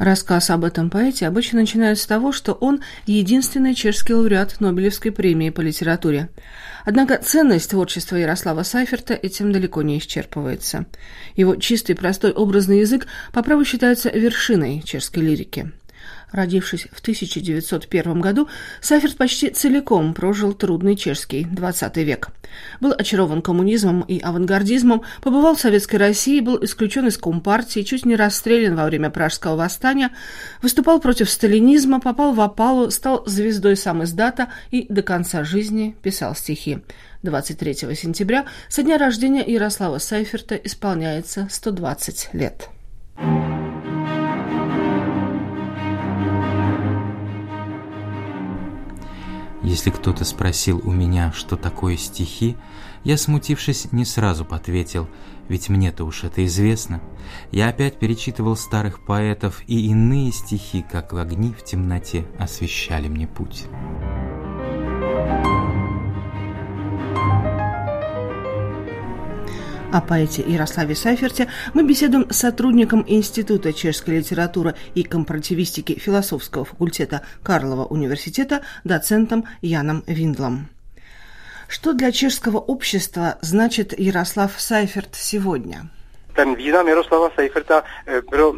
Рассказ об этом поэте обычно начинают с того, что он единственный чешский лауреат Нобелевской премии по литературе. Однако ценность творчества Ярослава Сайферта этим далеко не исчерпывается. Его чистый, простой, образный язык по праву считается вершиной чешской лирики. Родившись в 1901 году, Саферт почти целиком прожил трудный чешский XX век. Был очарован коммунизмом и авангардизмом, побывал в Советской России, был исключен из Компартии, чуть не расстрелян во время Пражского восстания, выступал против сталинизма, попал в опалу, стал звездой сам издата и до конца жизни писал стихи. 23 сентября, со дня рождения Ярослава Сайферта, исполняется 120 лет. Если кто-то спросил у меня, что такое стихи, я, смутившись, не сразу ответил, ведь мне-то уж это известно. Я опять перечитывал старых поэтов, и иные стихи, как огни в темноте, освещали мне путь. О поэте Ярославе Сайферте мы беседуем с сотрудником Института чешской литературы и компаративистики философского факультета Карлова университета, доцентом Яном Виндлом. Что для чешского общества значит Ярослав Сайферт сегодня? Ten význam Jaroslava Seiferta pro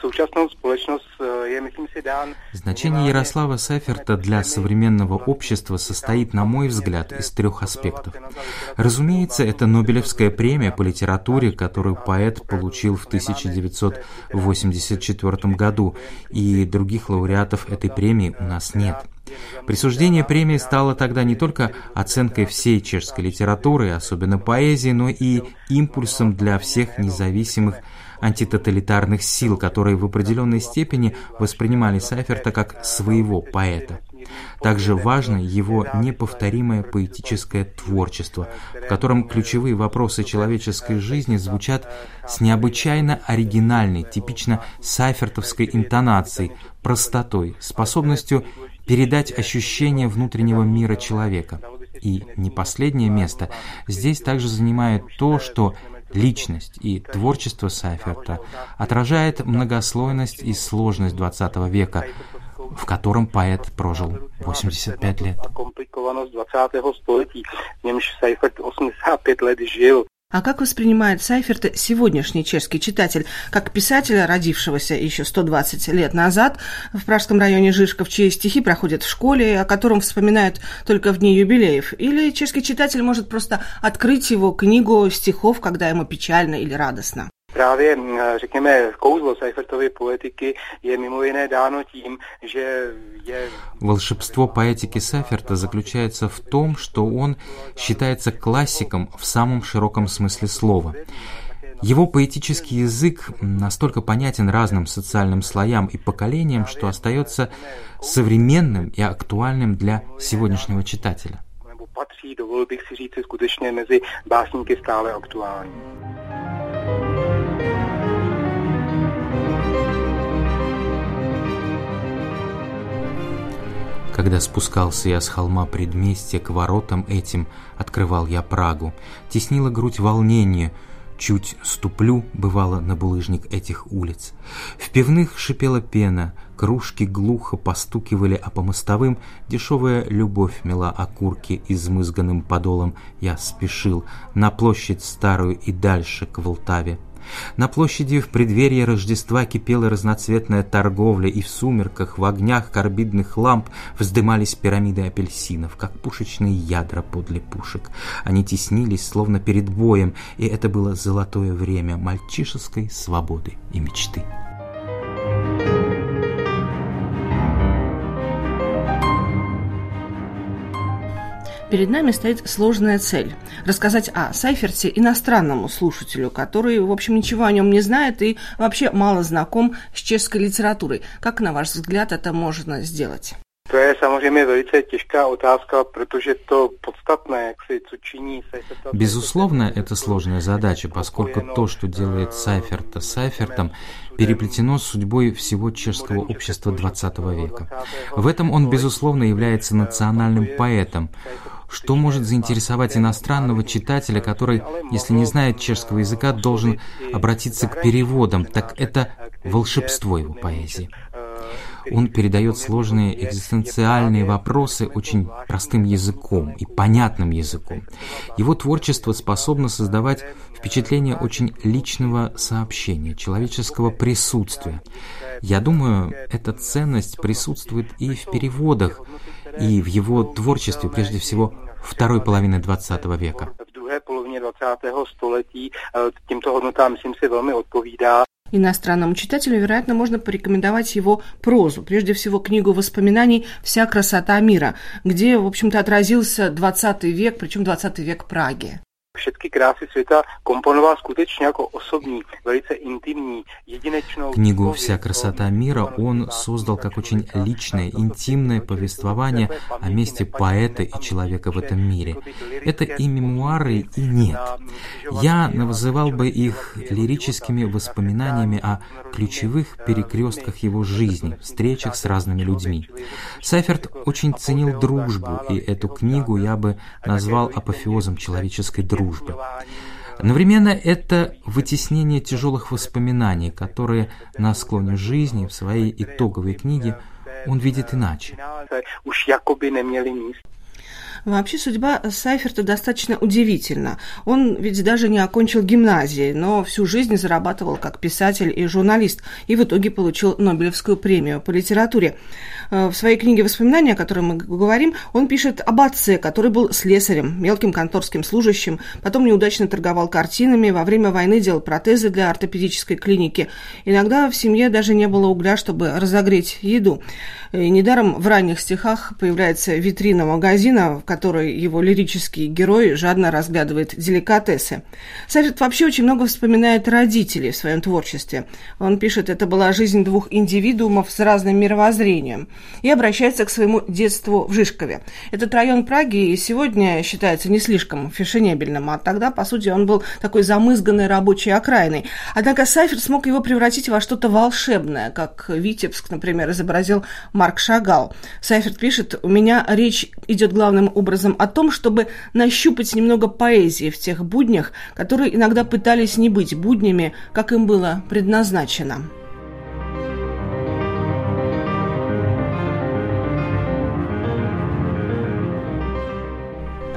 současnou společnost je, myslím si, dán... Значение Ярослава Сайферта для современного общества состоит, на мой взгляд, из трех аспектов. Разумеется, это Нобелевская премия по литературе, которую поэт получил в 1984 году, и других лауреатов этой премии у нас нет. Присуждение премии стало тогда не только оценкой всей чешской литературы, особенно поэзии, но и импульсом для всех независимых антитоталитарных сил, которые в определенной степени воспринимали Сайферта как своего поэта. Также важно его неповторимое поэтическое творчество, в котором ключевые вопросы человеческой жизни звучат с необычайно оригинальной, типично сайфертовской интонацией, простотой, способностью передать ощущение внутреннего мира человека. И не последнее место здесь также занимает то, что личность и творчество Сайферта отражает многослойность и сложность XX века, в котором поэт прожил 85 лет. Komplikovanost 20. století, v němž Seifert 85 let žil. А как воспринимает Сайферта сегодняшний чешский читатель, как писателя, родившегося еще 120 лет назад в пражском районе Жишков, чьи стихи проходят в школе, о котором вспоминают только в дни юбилеев? Или чешский читатель может просто открыть его книгу стихов, когда ему печально или радостно? Právě, řekněme, kouzlo Seifertovy poetiky je mimo jiné dáno tím, že je... Волшебство поэтики Сайферта заключается в том, что он считается классиком в самом широком смысле слова. Его поэтический язык настолько понятен разным социальным слоям и поколениям, что остается современным и актуальным для сегодняшнего читателя. patří, dovolil bych si říct, skutečně mezi básníky stále aktuální. Когда спускался я с холма предместья к воротам этим, открывал я Прагу. Теснила грудь волнение, чуть ступлю, бывало, на булыжник этих улиц. В пивных шипела пена, кружки глухо постукивали, а по мостовым дешевая любовь мела окурки измызганным подолом. Я спешил на площадь старую и дальше к Волтаве. На площади в преддверии Рождества кипела разноцветная торговля, и в сумерках, в огнях карбидных ламп вздымались пирамиды апельсинов, как пушечные ядра подле пушек. Они теснились, словно перед боем, и это было золотое время мальчишеской свободы и мечты. Перед нами стоит сложная цель – рассказать о Сайферте иностранному слушателю, который, в общем, ничего о нем не знает и вообще мало знаком с чешской литературой. Как, на ваш взгляд, это можно сделать? To je samozřejmě velice těžká otázka, protože to podstatné, jak si, co činí. Безусловно, это сложная задача, поскольку то, что делает Сайферта Сайфертом, переплетено с судьбой всего чешского общества XX века. В этом он, безусловно, является национальным поэтом. Что может заинтересовать иностранного читателя, который, если не знает чешского языка, должен обратиться к переводам, так это волшебство его поэзии. Он передает сложные экзистенциальные вопросы очень простым языком и понятным языком. Его творчество способно создавать впечатление очень личного сообщения, человеческого присутствия. Я думаю, эта ценность присутствует и в переводах, и в его творчестве, прежде всего, второй половины XX века. V druhé polovině 20. století tímto hodnotám, myslím si, velmi odpovídá. Иностранному читателю, вероятно, можно порекомендовать его прозу, прежде всего книгу воспоминаний «Вся красота мира», где, в общем-то, отразился 20 век, причем 20 век Праги. Všetky krásy světa komponoval skutečně jako osobní, velice intimní, jedinečnou... Книгу «Вся красота мира» он создал как очень личное, интимное повествование о месте поэта и человека в этом мире. Это и мемуары, и нет. Я называл бы их лирическими воспоминаниями о ключевых перекрестках его жизни, встречах с разными людьми. Сайферт очень ценил дружбу, и эту книгу я бы назвал апофеозом человеческой дружбы дружбы. Одновременно это вытеснение тяжелых воспоминаний, которые на склоне жизни в своей итоговой книге он видит иначе. Вообще судьба Сайферта достаточно удивительна. Он ведь даже не окончил гимназии, но всю жизнь зарабатывал как писатель и журналист, и в итоге получил Нобелевскую премию по литературе. Э, в своей книге «Воспоминания», о которой мы говорим, он пишет об отце, который был слесарем, мелким конторским служащим, потом неудачно торговал картинами, во время войны делал протезы для ортопедической клиники. Иногда в семье даже не было угля, чтобы разогреть еду. И недаром в ранних стихах появляется витрина магазина, в которой его лирический герой жадно разглядывает деликатесы. Сафет вообще очень много вспоминает родителей в своем творчестве. Он пишет, это была жизнь двух индивидуумов с разным мировоззрением и обращается к своему детству в Жишкове. Этот район Праги сегодня считается не слишком фешенебельным, а тогда, по сути, он был такой замызганной рабочей окраиной. Однако Сайферт смог его превратить во что-то волшебное, как Витебск, например, изобразил Марк Шагал. Сайферт пишет, у меня речь идет главным образом о том, чтобы нащупать немного поэзии в тех буднях, которые иногда пытались не быть буднями, как им было предназначено.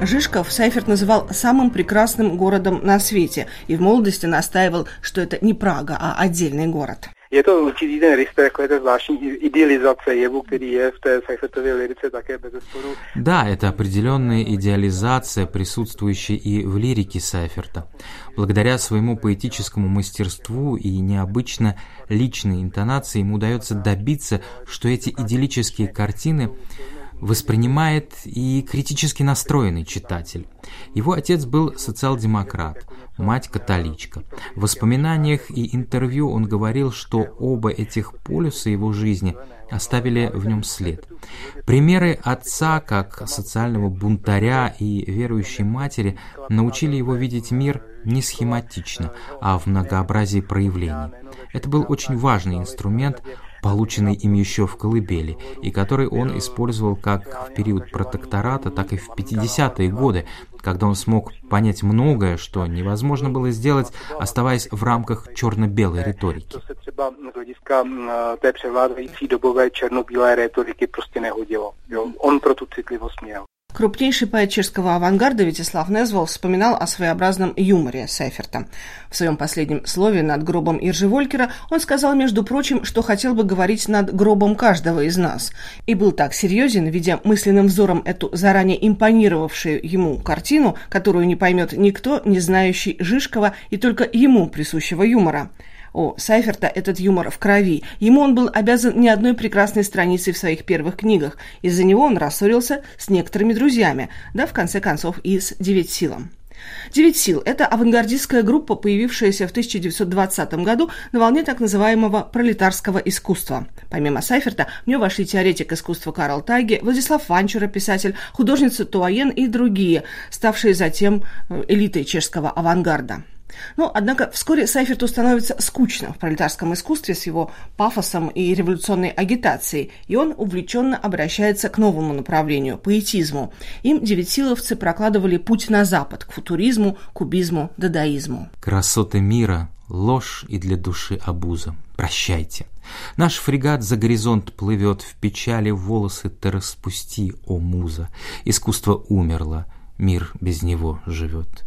Жишков Сайферт называл самым прекрасным городом на свете и в молодости настаивал, что это не Прага, а отдельный город. Je to určitý ten risk takové té zvláštní idealizace jevu, který je v té Seifertově лирице také без спору. Да, это определенная идеализация, присутствующая и в лирике Сайферта. Благодаря своему поэтическому мастерству и необычно личной интонации ему удается добиться, что эти идиллические картины воспринимает и критически настроенный читатель. Его отец был социал-демократ, мать католичка. В воспоминаниях и интервью он говорил, что оба этих полюса его жизни оставили в нем след. Примеры отца как социального бунтаря и верующей матери научили его видеть мир не схематично, а в многообразии проявлений. Это был очень важный инструмент полученный им еще в колыбели, и который он использовал как в период протектората, так и в 50-е годы, когда он смог понять многое, что невозможно было сделать, оставаясь в рамках черно-белой риторики. Он про ту цитливость měl. Крупнейший поэт чешского авангарда Вячеслав Незвол вспоминал о своеобразном юморе Сейферта. В своем последнем слове над гробом Иржи Волькера он сказал, между прочим, что хотел бы говорить над гробом каждого из нас. И был так серьезен, видя мысленным взором эту заранее импонировавшую ему картину, которую не поймет никто, не знающий Жишкова и только ему присущего юмора. У Сайферта этот юмор в крови. Ему он был обязан не одной прекрасной страницей в своих первых книгах. Из-за него он рассорился с некоторыми друзьями, да, в конце концов, и с «Девять силом». «Девять сил» – это авангардистская группа, появившаяся в 1920 году на волне так называемого пролетарского искусства. Помимо Сайферта, в нее вошли теоретик искусства Карл Тайге, Владислав Ванчура, писатель, художница Туаен и другие, ставшие затем э, элитой чешского авангарда. Но, однако, вскоре Сайферту становится скучно в пролетарском искусстве с его пафосом и революционной агитацией, и он увлеченно обращается к новому направлению – поэтизму. Им девятиловцы прокладывали путь на Запад, к футуризму, кубизму, дадаизму. Красоты мира – ложь и для души обуза. Прощайте. Наш фрегат за горизонт плывет, в печали волосы ты распусти, о муза. Искусство умерло, мир без него живет.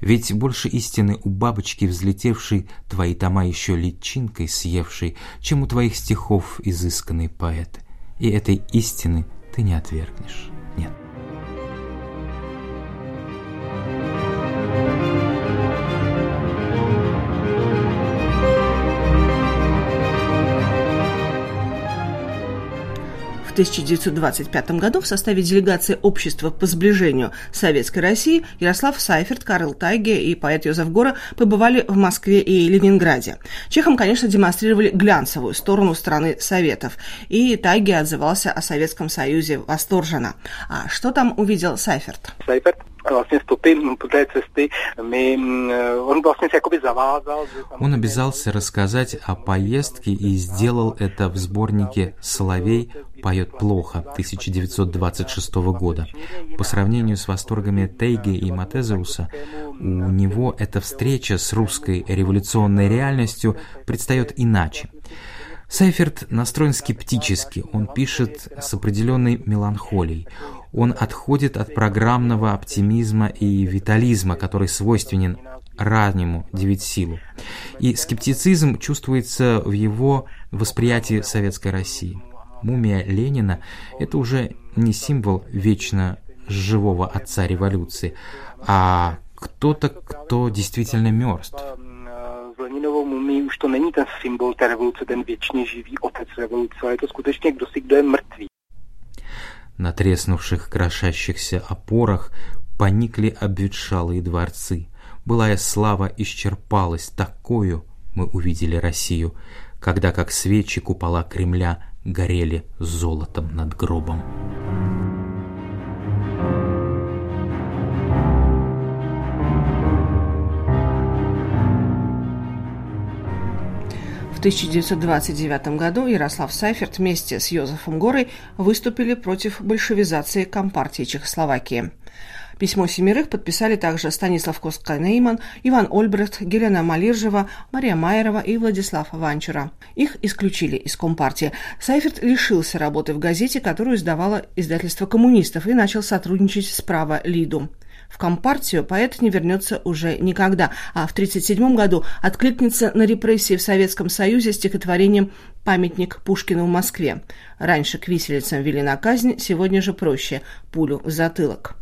Ведь больше истины у бабочки взлетевшей, Твои тома еще личинкой съевшей, Чем у твоих стихов изысканный поэт. И этой истины ты не отвергнешь. Нет. 1925 году в составе делегации Общества по сближению Советской России Ярослав Сайферт, Карл Тайге и поэт Йозеф Гора побывали в Москве и Ленинграде. Чехам, конечно, демонстрировали глянцевую сторону страны Советов, и Тайге отзывался о Советском Союзе восторженно. А что там увидел Сайферт? Сайферт vlastně stopy té cesty, my, он vlastně se jakoby zavázal. Он обязался рассказать о поездке и сделал это в сборнике «Соловей поет плохо» 1926 года. По сравнению с восторгами Тейги и Матезеуса, у него эта встреча с русской революционной реальностью предстает иначе. Сайферт настроен скептически, он пишет с определенной меланхолией. Он отходит от программного оптимизма и витализма, который свойственен раннему девятисилу. И скептицизм чувствуется в его восприятии советской России. Мумия Ленина – это уже не символ вечно живого отца революции, а кто-то, кто действительно мертв. Leninovou mumii už to není ten symbol té revoluce, ten věčně živý otec revoluce, ale je to skutečně kdo si, kdo je mrtvý. На треснувших крошащихся опорах поникли обветшалые дворцы. Былая слава исчерпалась, такую мы увидели Россию, когда как свечи купола Кремля горели золотом над гробом. В 1929 году Ярослав Сайферт вместе с Йозефом Горой выступили против большевизации Компартии Чехословакии. Письмо семерых подписали также Станислав Коска-Нейман, Иван Ольбрехт, Гелена Малиржева, Мария Майерова и Владислав Ванчура. Их исключили из Компартии. Сайферт лишился работы в газете, которую издавало издательство коммунистов, и начал сотрудничать с «Право Лиду». В Компартию поэт не вернется уже никогда, а в 1937 году откликнется на репрессии в Советском Союзе стихотворением «Памятник Пушкину в Москве». Раньше к виселицам вели на казнь, сегодня же проще – пулю в затылок.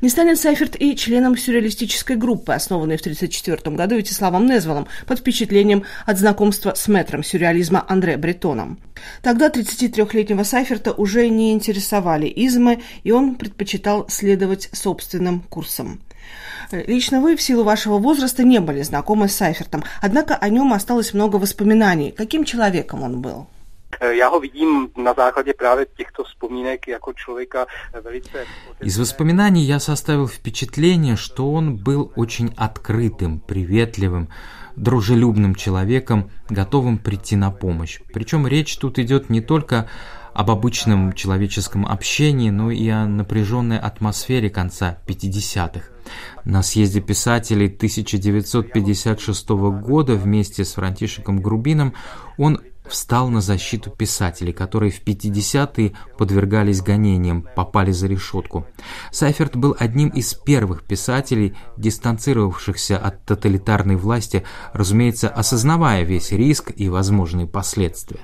Не станет Сайферт и членом сюрреалистической группы, основанной в 1934 году Вячеславом Незволом под впечатлением от знакомства с мэтром сюрреализма Андре Бретоном. Тогда 33-летнего Сайферта уже не интересовали измы, и он предпочитал следовать собственным курсом. Лично вы в силу вашего возраста не были знакомы с Сайфертом, однако о нем осталось много воспоминаний. Каким человеком он был? Člověka velice... Из воспоминаний я составил впечатление, что он был очень открытым, приветливым, дружелюбным человеком, готовым прийти на помощь. Причем речь тут идет не только об обычном человеческом общении, но и о напряженной атмосфере конца 50-х. На съезде писателей 1956 года вместе с Франтишеком Грубином он встал на защиту писателей, которые в 50-е подвергались гонениям, попали за решетку. Сайферт был одним из первых писателей, дистанцировавшихся от тоталитарной власти, разумеется, осознавая весь риск и возможные последствия.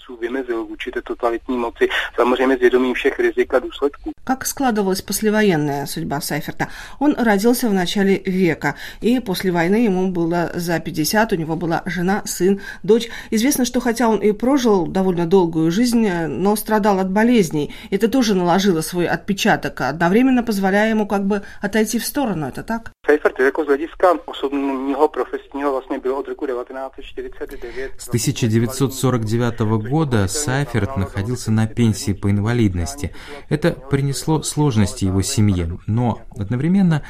Как складывалась послевоенная судьба Сайферта? Он родился в начале века, и после войны ему было за 50, у него была жена, сын, дочь. Известно, что хотя он и прожил прожил довольно долгую жизнь, но страдал от болезней. Это тоже наложило свой отпечаток, одновременно позволяя ему как бы отойти в сторону. Это так? Сейферт jako z hlediska osobního profesního vlastně byl od roku 1949. С 1949 года Сайферт находился на пенсии по инвалидности. Это принесло сложности его семье, но одновременно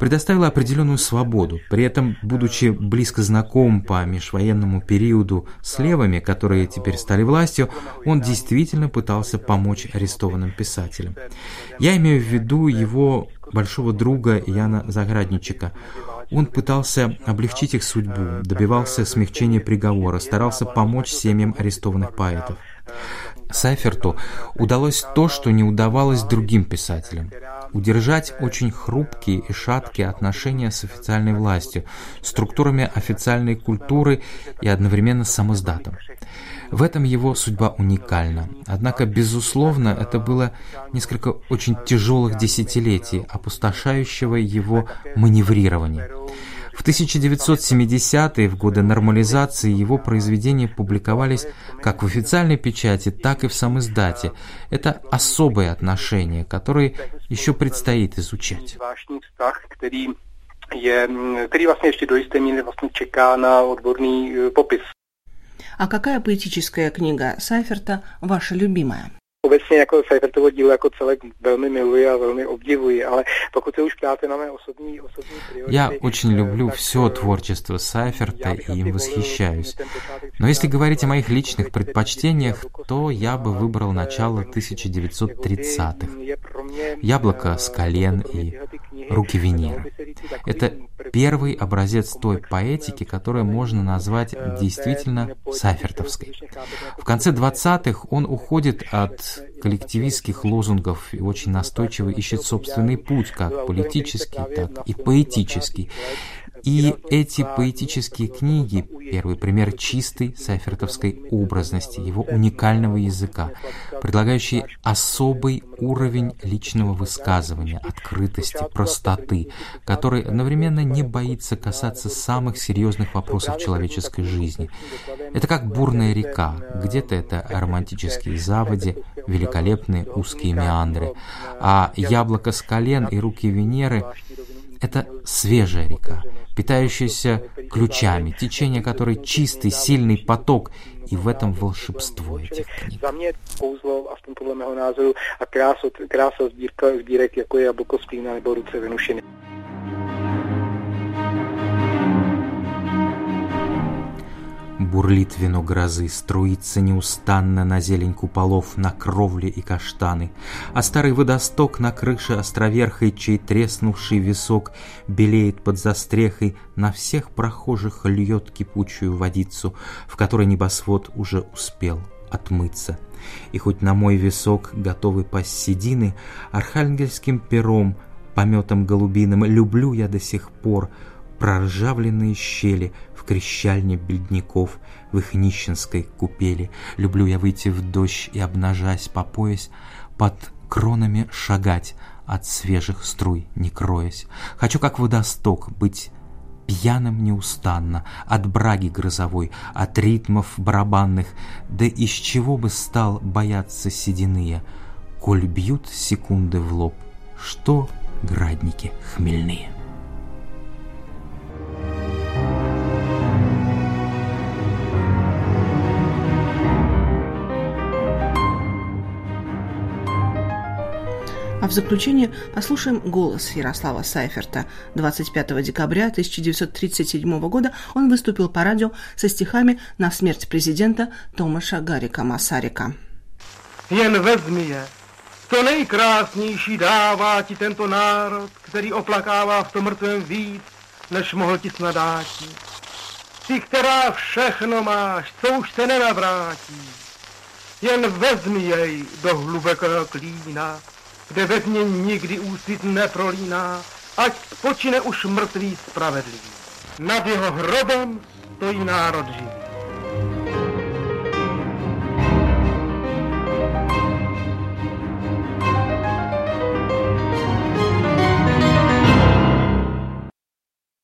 предоставила определенную свободу. При этом, будучи близко знаком по межвоенному периоду с левыми, которые теперь стали властью, он действительно пытался помочь арестованным писателям. Я имею в виду его большого друга Яна Заградничика. Он пытался облегчить их судьбу, добивался смягчения приговора, старался помочь семьям арестованных поэтов. Сайферту удалось то, что не удавалось другим писателям – удержать очень хрупкие и шаткие отношения с официальной властью, структурами официальной культуры и одновременно самоздатом. В этом его судьба уникальна. Однако, безусловно, это было несколько очень тяжелых десятилетий, опустошающего его маневрирования. В 1970-е, в годы нормализации, его произведения публиковались как в официальной печати, так и в самоиздате. Это особое отношение, которое еще предстоит изучать. je, který vlastně ještě do jisté míry vlastně čeká na odborný popis. А какая поэтическая книга Сайферта ваша любимая? Obecně jako Seifertovo dílo jako celek velmi miluji a velmi obdivuji, ale pokud se už ptáte na mé osobní, osobní priority... Я очень люблю все творчество Сайферта и им восхищаюсь. Но если говорить о моих личных предпочтениях, то я бы выбрал начало 1930-х. «Яблоко с колен» и «Руки Венеры». Это первый образец той поэтики, которую можно назвать действительно сайфертовской. В конце 20-х он уходит от коллективистских лозунгов и очень настойчиво ищет собственный путь, как политический, так и поэтический. И эти поэтические книги – первый пример чистой сайфертовской образности, его уникального языка, предлагающий особый уровень личного высказывания, открытости, простоты, который одновременно не боится касаться самых серьезных вопросов человеческой жизни. Это как бурная река, где-то это романтические заводи, великолепные узкие меандры, а яблоко с колен и руки Венеры – это свежая река, питающаяся ключами, течение которой чистый, сильный поток, и в этом волшебство этих книг. За mě kouzlo, aspoň podle mého názoru, a krása, krása Бурлит вино грозы, струится неустанно на зелень куполов, на кровли и каштаны, а старый водосток на крыше островерхой, чей треснувший висок белеет под застрехой, на всех прохожих льет кипучую водицу, в которой небосвод уже успел отмыться. И хоть на мой висок готовы пасть седины, архангельским пером, пометом голубиным, люблю я до сих пор проржавленные щели крещальне бедняков в их нищенской купели. Люблю я выйти в дождь и, обнажась по пояс, под кронами шагать, от свежих струй не кроясь. Хочу, как водосток, быть пьяным неустанно, от браги грозовой, от ритмов барабанных, да из чего бы стал бояться сединые, коль бьют секунды в лоб, что градники хмельные. А в заключение послушаем голос Ярослава Сайферта. 25 декабря 1937 года он выступил по радио со стихами на смерть президента Томаша Гарика Масарика. Jen vezmi je, to nejkrásnější dává ti tento národ, který oplakává v tom mrtvém víc, než mohl ti snad dáti. Ty, která všechno máš, co už se nenavrátí, jen vezmi jej do hlubokého klína, kde ve dně nikdy úsvit neprolíná, ať spočine už mrtvý spravedlivý. Nad jeho hrobem stojí národ živý.